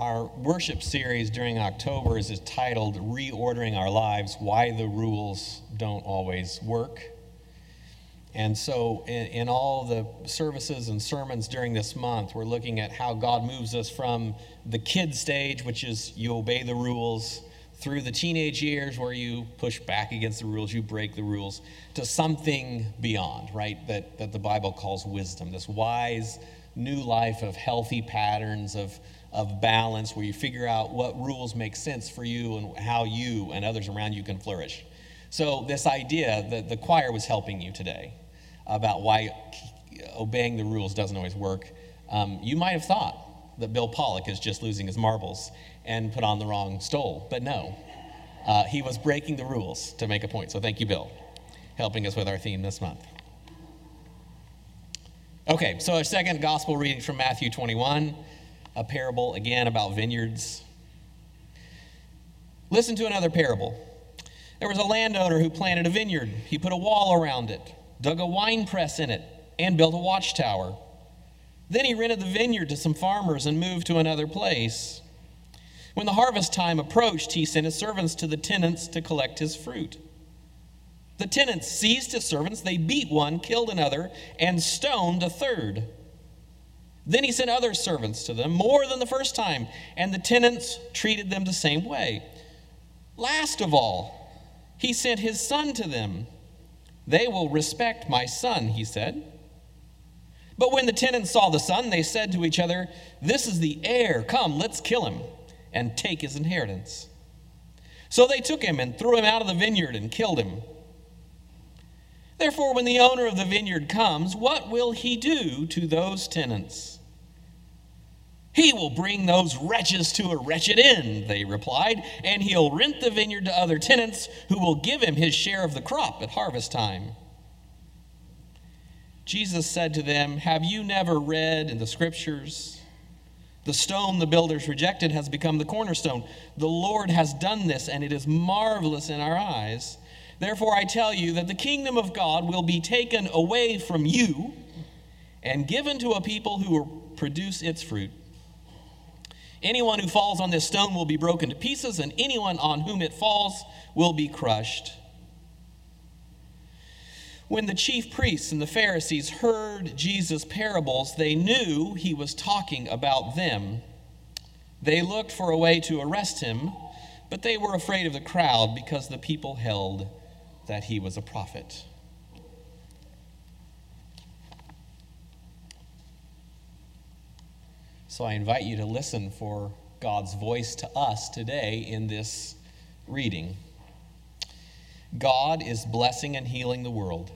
Our worship series during October is titled Reordering Our Lives Why the Rules Don't Always Work. And so, in, in, all the services and sermons during this month, we're looking at how God moves us from the kid stage, which is you obey the rules, through the teenage years where you push back against the rules, you break the rules, to something beyond, right? That, that the Bible calls wisdom, this wise new life of healthy patterns, of, of balance, where you figure out what rules make sense for you and how you and others around you can flourish. So, this idea that the choir was helping you today about why obeying the rules doesn't always work, um, you might have thought that Bill Pollock is just losing his marbles and put on the wrong stole, but no. Uh, he was breaking the rules to make a point. So, thank you, Bill, helping us with our theme this month. Okay, so a second gospel reading from Matthew 21, a parable again about vineyards. Listen to another parable. There was a landowner who planted a vineyard. He put a wall around it, dug a wine press in it, and built a watchtower. Then he rented the vineyard to some farmers and moved to another place. When the harvest time approached, he sent his servants to the tenants to collect his fruit. The tenants seized his servants, they beat one, killed another, and stoned a third. Then he sent other servants to them, more than the first time, and the tenants treated them the same way. Last of all, he sent his son to them. They will respect my son, he said. But when the tenants saw the son, they said to each other, This is the heir. Come, let's kill him and take his inheritance. So they took him and threw him out of the vineyard and killed him. Therefore, when the owner of the vineyard comes, what will he do to those tenants? He will bring those wretches to a wretched end, they replied, and he'll rent the vineyard to other tenants who will give him his share of the crop at harvest time. Jesus said to them, Have you never read in the scriptures? The stone the builders rejected has become the cornerstone. The Lord has done this, and it is marvelous in our eyes. Therefore, I tell you that the kingdom of God will be taken away from you and given to a people who will produce its fruit. Anyone who falls on this stone will be broken to pieces, and anyone on whom it falls will be crushed. When the chief priests and the Pharisees heard Jesus' parables, they knew he was talking about them. They looked for a way to arrest him, but they were afraid of the crowd because the people held that he was a prophet. So I invite you to listen for God's voice to us today in this reading. God is blessing and healing the world,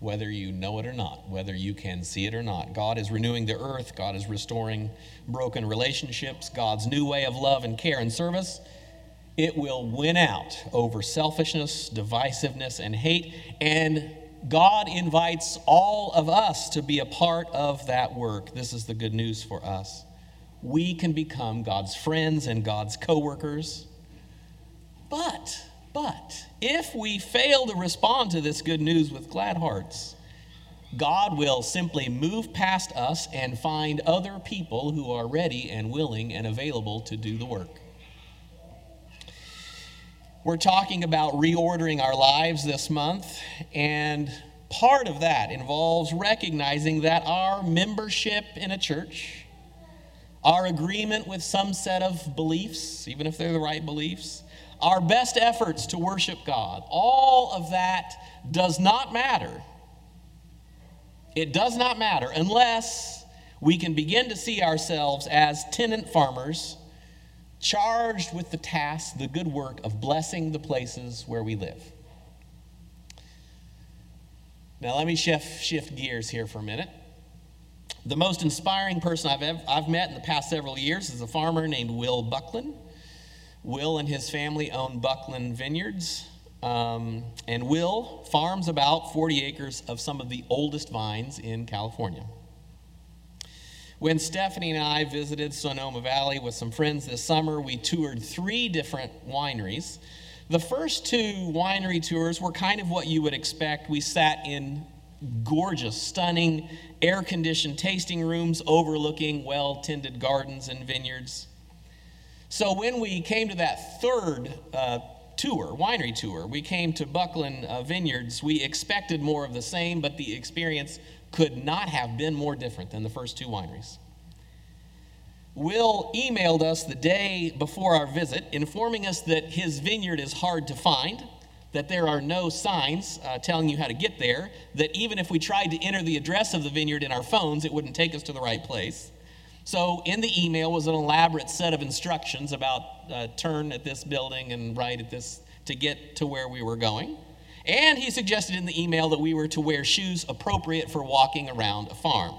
whether you know it or not, whether you can see it or not. God is renewing the earth, God is restoring broken relationships, God's new way of love and care and service it will win out over selfishness, divisiveness, and hate. And God invites all of us to be a part of that work. This is the good news for us. We can become God's friends and God's co-workers. But, but, if we fail to respond to this good news with glad hearts, God will simply move past us and find other people who are ready and willing and available to do the work. We're talking about reordering our lives this month, and part of that involves recognizing that our membership in a church, our agreement with some set of beliefs, even if they're the right beliefs, our best efforts to worship God, all of that does not matter. It does not matter unless we can begin to see ourselves as tenant farmers charged with the task, the good work of blessing the places where we live. Now, let me shift, shift gears here for a minute. The most inspiring person I've, ever, I've met in the past several years is a farmer named Will Bucklin. Will and his family own Bucklin Vineyards. Um, and Will farms about 40 acres of some of the oldest vines in California. When Stephanie and I visited Sonoma Valley with some friends this summer, we toured three different wineries. The first two winery tours were kind of what you would expect. We sat in gorgeous, stunning, air conditioned tasting rooms overlooking well tended gardens and vineyards. So when we came to that third uh, tour, winery tour, we came to Bucklin uh, Vineyards, we expected more of the same, but the experience could not have been more different than the first two wineries. Will emailed us the day before our visit, informing us that his vineyard is hard to find, that there are no signs uh, telling you how to get there, that even if we tried to enter the address of the vineyard in our phones, it wouldn't take us to the right place. So, in the email was an elaborate set of instructions about uh, turn at this building and right at this to get to where we were going. And he suggested in the email that we were to wear shoes appropriate for walking around a farm.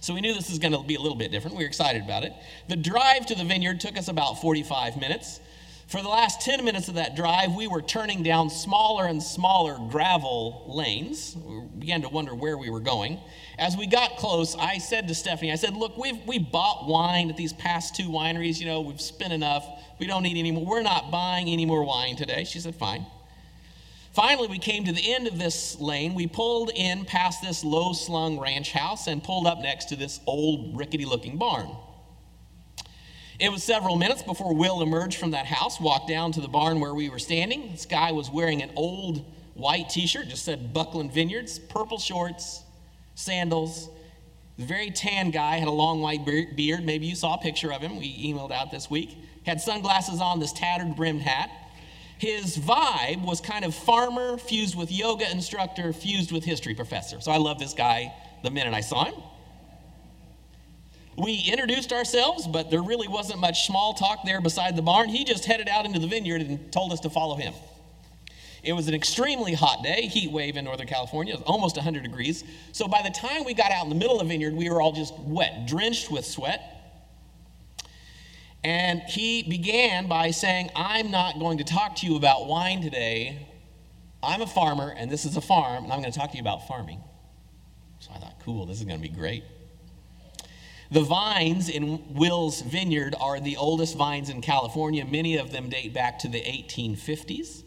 So we knew this was going to be a little bit different. We were excited about it. The drive to the vineyard took us about 45 minutes. For the last 10 minutes of that drive, we were turning down smaller and smaller gravel lanes. We began to wonder where we were going. As we got close, I said to Stephanie, I said, Look, we've we bought wine at these past two wineries. You know, we've spent enough. We don't need any more. We're not buying any more wine today. She said, Fine. Finally, we came to the end of this lane. We pulled in past this low slung ranch house and pulled up next to this old, rickety looking barn. It was several minutes before Will emerged from that house, walked down to the barn where we were standing. This guy was wearing an old white t shirt, just said Bucklin Vineyards, purple shorts, sandals. The very tan guy had a long white beard. Maybe you saw a picture of him. We emailed out this week. Had sunglasses on, this tattered brimmed hat his vibe was kind of farmer fused with yoga instructor fused with history professor. So I love this guy the minute I saw him. We introduced ourselves, but there really wasn't much small talk there beside the barn. He just headed out into the vineyard and told us to follow him. It was an extremely hot day, heat wave in Northern California, almost 100 degrees. So by the time we got out in the middle of the vineyard, we were all just wet, drenched with sweat. And he began by saying, I'm not going to talk to you about wine today. I'm a farmer, and this is a farm, and I'm going to talk to you about farming. So I thought, cool, this is going to be great. The vines in Will's vineyard are the oldest vines in California. Many of them date back to the 1850s.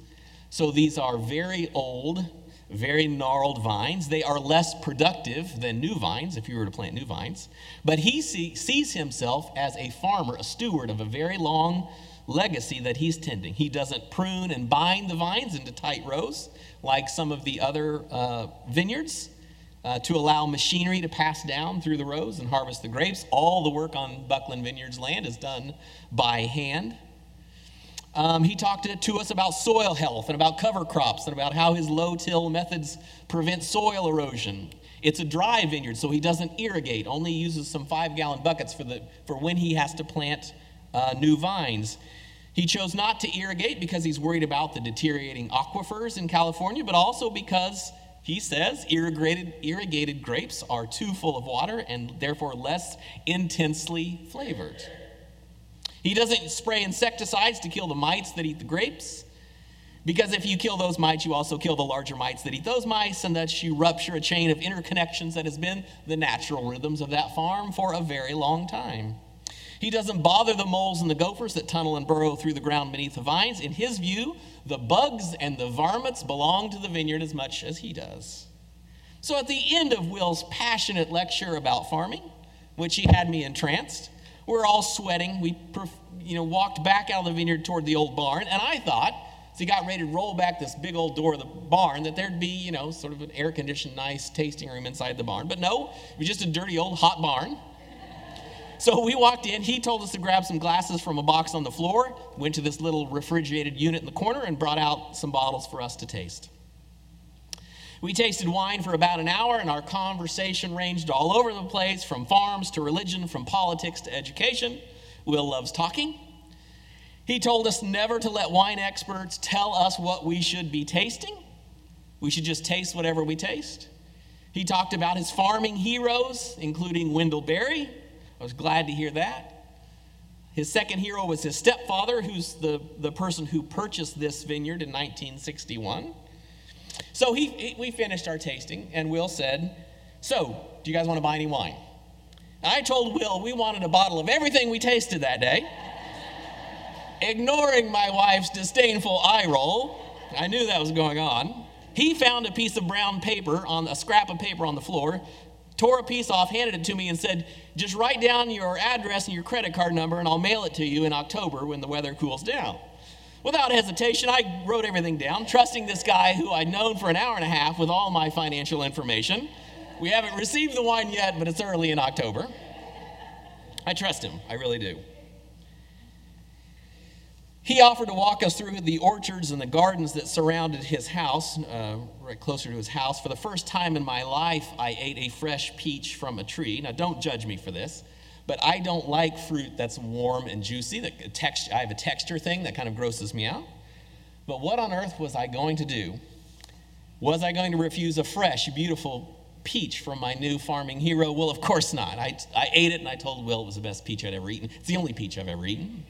So these are very old very gnarled vines. They are less productive than new vines if you were to plant new vines. But he see, sees himself as a farmer, a steward of a very long legacy that he's tending. He doesn't prune and bind the vines into tight rows like some of the other uh, vineyards. Uh, to allow machinery to pass down through the rows and harvest the grapes. All the work on Bucklin Vineyards land is done by hand. Um, he talked to us about soil health and about cover crops and about how his low till methods prevent soil erosion. It's a dry vineyard, so he doesn't irrigate, only uses some five gallon buckets for, the, for when he has to plant uh, new vines. He chose not to irrigate because he's worried about the deteriorating aquifers in California, but also because he says irrigated, irrigated grapes are too full of water and therefore less intensely flavored. He doesn't spray insecticides to kill the mites that eat the grapes. Because if you kill those mites, you also kill the larger mites that eat those mice, and thus you rupture a chain of interconnections that has been the natural rhythms of that farm for a very long time. He doesn't bother the moles and the gophers that tunnel and burrow through the ground beneath the vines. In his view, the bugs and the varmints belong to the vineyard as much as he does. So at the end of Will's passionate lecture about farming, which he had me entranced, we're all sweating. We you know, walked back out of the vineyard toward the old barn, and I thought, as he got ready to roll back this big old door of the barn, that there'd be, you know, sort of an air conditioned, nice tasting room inside the barn. But no, it was just a dirty old hot barn. So we walked in. He told us to grab some glasses from a box on the floor, went to this little refrigerated unit in the corner, and brought out some bottles for us to taste. We tasted wine for about an hour, and our conversation ranged all over the place from farms to religion, from politics to education. Will loves talking. He told us never to let wine experts tell us what we should be tasting. We should just taste whatever we taste. He talked about his farming heroes, including Wendell Berry. I was glad to hear that. His second hero was his stepfather, who's the, the person who purchased this vineyard in 1961. So he, he, we finished our tasting, and Will said, So, do you guys want to buy any wine? I told Will we wanted a bottle of everything we tasted that day. Ignoring my wife's disdainful eye roll, I knew that was going on. He found a piece of brown paper on a scrap of paper on the floor, tore a piece off, handed it to me, and said, Just write down your address and your credit card number, and I'll mail it to you in October when the weather cools down. Without hesitation, I wrote everything down, trusting this guy who I'd known for an hour and a half with all my financial information. We haven't received the wine yet, but it's early in October. I trust him, I really do. He offered to walk us through the orchards and the gardens that surrounded his house, uh, right closer to his house. For the first time in my life, I ate a fresh peach from a tree. Now, don't judge me for this, but I don't like fruit that's warm and juicy. That text, I have a texture thing that kind of grosses me out. But what on earth was I going to do? Was I going to refuse a fresh, beautiful peach from my new farming hero? Well, of course not. I, I ate it and I told Will it was the best peach I'd ever eaten. It's the only peach I've ever eaten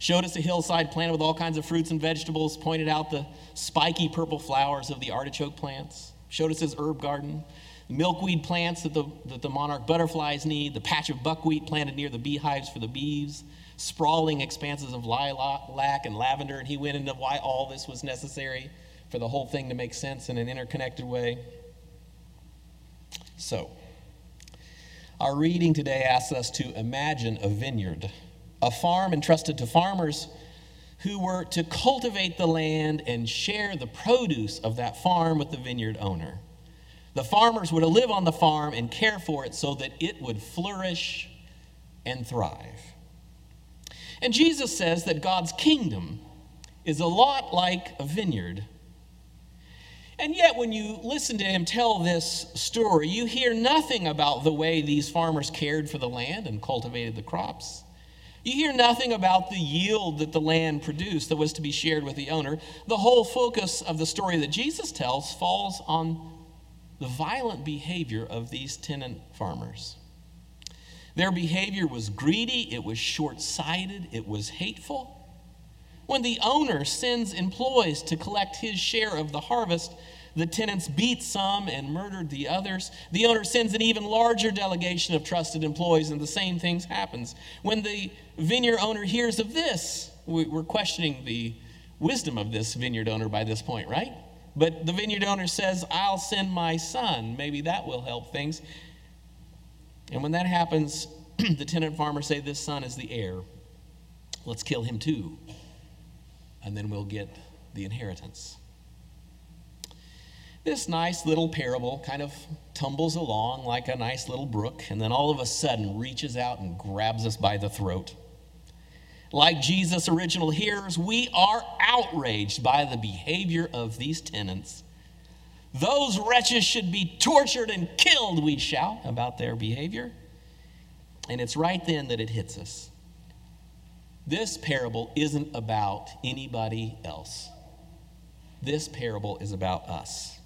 showed us a hillside planted with all kinds of fruits and vegetables, pointed out the spiky purple flowers of the artichoke plants, showed us his herb garden, milkweed plants that the, that the monarch butterflies need, the patch of buckwheat planted near the beehives for the bees, sprawling expanses of lilac and lavender, and he went into why all this was necessary for the whole thing to make sense in an interconnected way. So, our reading today asks us to imagine a vineyard a farm entrusted to farmers who were to cultivate the land and share the produce of that farm with the vineyard owner. The farmers were to live on the farm and care for it so that it would flourish and thrive. And Jesus says that God's kingdom is a lot like a vineyard. And yet, when you listen to him tell this story, you hear nothing about the way these farmers cared for the land and cultivated the crops. You hear nothing about the yield that the land produced that was to be shared with the owner. The whole focus of the story that Jesus tells falls on the violent behavior of these tenant farmers. Their behavior was greedy, it was short sighted, it was hateful. When the owner sends employees to collect his share of the harvest, the tenants beat some and murdered the others. The owner sends an even larger delegation of trusted employees, and the same things happens. When the vineyard owner hears of this, we're questioning the wisdom of this vineyard owner by this point, right? But the vineyard owner says, I'll send my son. Maybe that will help things. And when that happens, the tenant farmers say, This son is the heir. Let's kill him too. And then we'll get the inheritance. This nice little parable kind of tumbles along like a nice little brook, and then all of a sudden reaches out and grabs us by the throat. Like Jesus' original hearers, we are outraged by the behavior of these tenants. Those wretches should be tortured and killed, we shout about their behavior. And it's right then that it hits us. This parable isn't about anybody else. This parable is about us.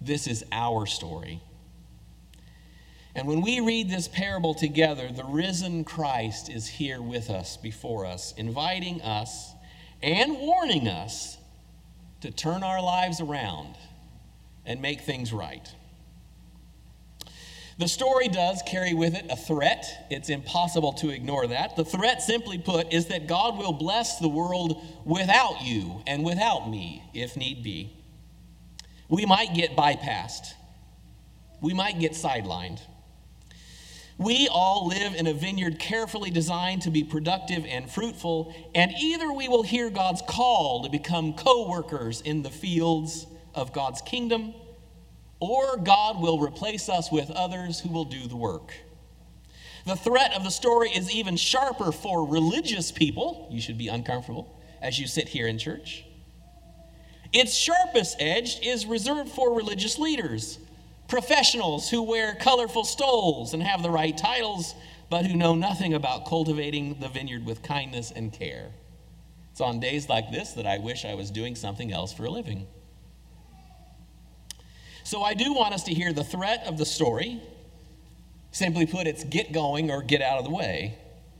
This is our story. And when we read this parable together, the risen Christ is here with us, before us, inviting us and warning us to turn our lives around and make things right. The story does carry with it a threat. It's impossible to ignore that. The threat, simply put, is that God will bless the world without you and without me, if need be we might get bypassed. We might get sidelined. We all live in a vineyard carefully designed to be productive and fruitful, and either we will hear God's call to become co workers in the fields of God's kingdom, or God will replace us with others who will do the work. The threat of the story is even sharper for religious people. You should be uncomfortable as you sit here in church. Its sharpest edge is reserved for religious leaders, professionals who wear colorful stoles and have the right titles, but who know nothing about cultivating the vineyard with kindness and care. It's on days like this that I wish I was doing something else for a living. So I do want us to hear the threat of the story. Simply put, it's get going or get out of the way.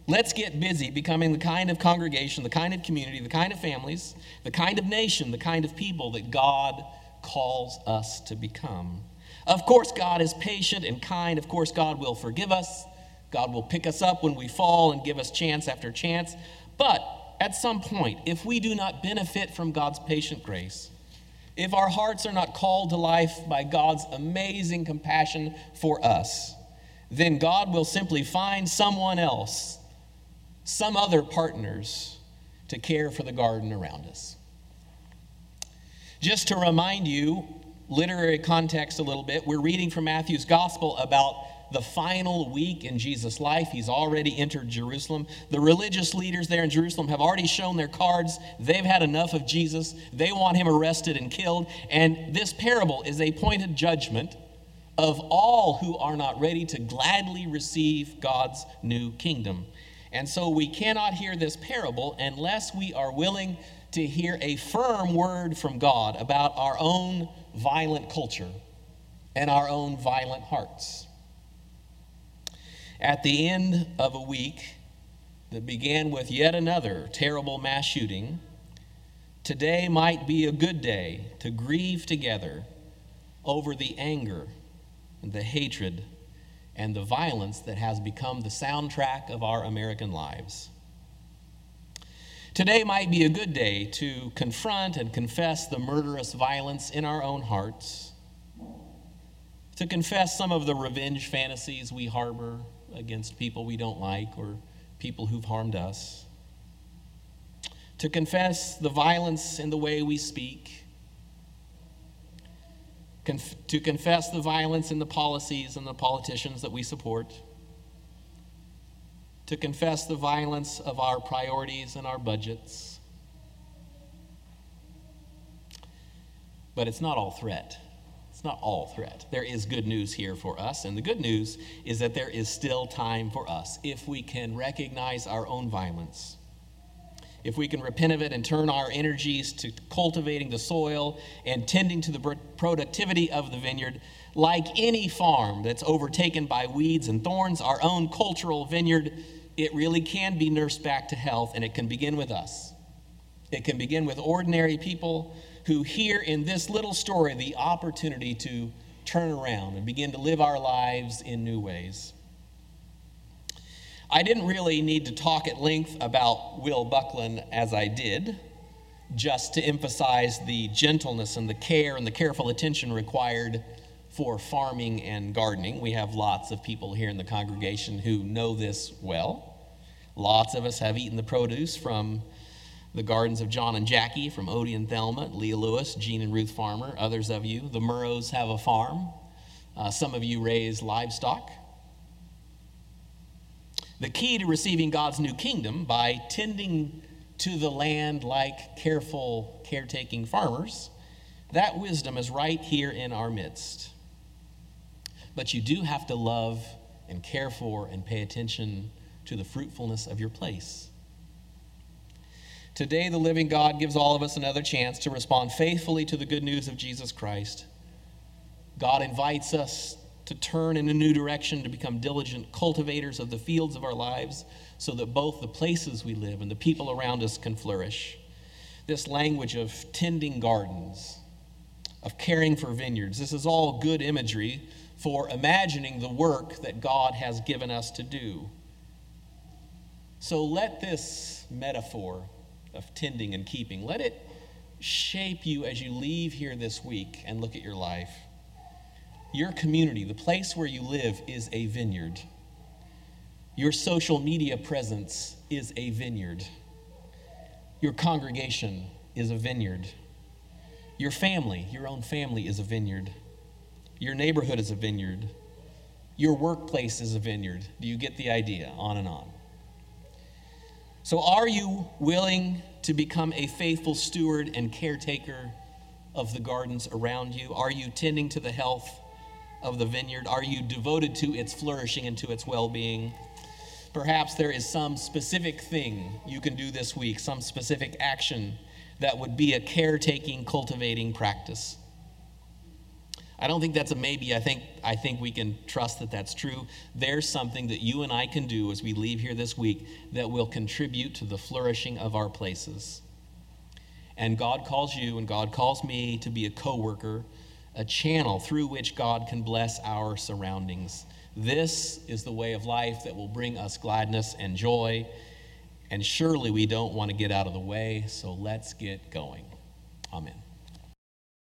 Let's get busy becoming the kind of congregation, the kind of community, the kind of families, the kind of nation, the kind of people that God calls us to become. Of course, God is patient and kind. Of course, God will forgive us. God will pick us up when we fall and give us chance after chance. But at some point, if we do not benefit from God's patient grace, if our hearts are not called to life by God's amazing compassion for us, then God will simply find someone else, some other partners, to care for the garden around us. Just to remind you, literary context a little bit, we're reading from Matthew's gospel about the final week in Jesus' life. He's already entered Jerusalem. The religious leaders there in Jerusalem have already shown their cards. They've had enough of Jesus. They want him arrested and killed. And this parable is a pointed judgment of all who are not ready to gladly receive God's new kingdom. And so we cannot hear this parable unless we are willing to hear a firm word from God about our own violent culture and our own violent hearts. At the end of a week that began with yet another terrible mass shooting, today might be a good day to grieve together over the anger and the hatred and the violence that has become the soundtrack of our American lives. Today might be a good day to confront and confess the murderous violence in our own hearts, to confess some of the revenge fantasies we harbor against people we don't like or people who've harmed us, to confess the violence in the way we speak, conf- to confess the violence in the policies and the politicians that we support, to confess the violence of our priorities and our budgets. But it's not all threat. It's not all threat. There is good news here for us, and the good news is that there is still time for us if we can recognize our own violence. If we can repent of it and turn our energies to cultivating the soil and tending to the productivity of the vineyard, like any farm that's overtaken by weeds and thorns, our own cultural vineyard, it really can be nursed back to health, and it can begin with us. It can begin with ordinary people who hear in this little story the opportunity to turn around and begin to live our lives in new ways. I didn't really need to talk at length about Will Bucklin as I did, just to emphasize the gentleness and the care and the careful attention required for farming and gardening. We have lots of people here in the congregation who know this well. Lots of us have eaten the produce from the gardens of John and Jackie from Odie and Thelma, Leah Lewis, Jean and Ruth Farmer, others of you. The Murrows have a farm. Uh, some of you raise livestock. The key to receiving God's new kingdom by tending to the land like careful, caretaking farmers, that wisdom is right here in our midst. But you do have to love and care for and pay attention to the fruitfulness of your place. Today, the living God gives all of us another chance to respond faithfully to the good news of Jesus Christ. God invites us to turn in a new direction, to become diligent cultivators of the fields of our lives, so that both the places we live and the people around us can flourish. This language of tending gardens, of caring for vineyards, this is all good imagery for imagining the work that God has given us to do. So let this metaphor of tending and keeping. Let it shape you as you leave here this week and look at your life. Your community, the place where you live, is a vineyard. Your social media presence is a vineyard. Your congregation is a vineyard. Your family, your own family, is a vineyard. Your neighborhood is a vineyard. Your workplace is a vineyard. Do you get the idea? On and on. So, are you willing to become a faithful steward and caretaker of the gardens around you? Are you tending to the health of the vineyard? Are you devoted to its flourishing and to its well being? Perhaps there is some specific thing you can do this week, some specific action that would be a caretaking, cultivating practice. I don't think that's a maybe. I think, I think we can trust that that's true. There's something that you and I can do as we leave here this week that will contribute to the flourishing of our places. And God calls you and God calls me to be a co worker, a channel through which God can bless our surroundings. This is the way of life that will bring us gladness and joy. And surely we don't want to get out of the way, so let's get going. Amen.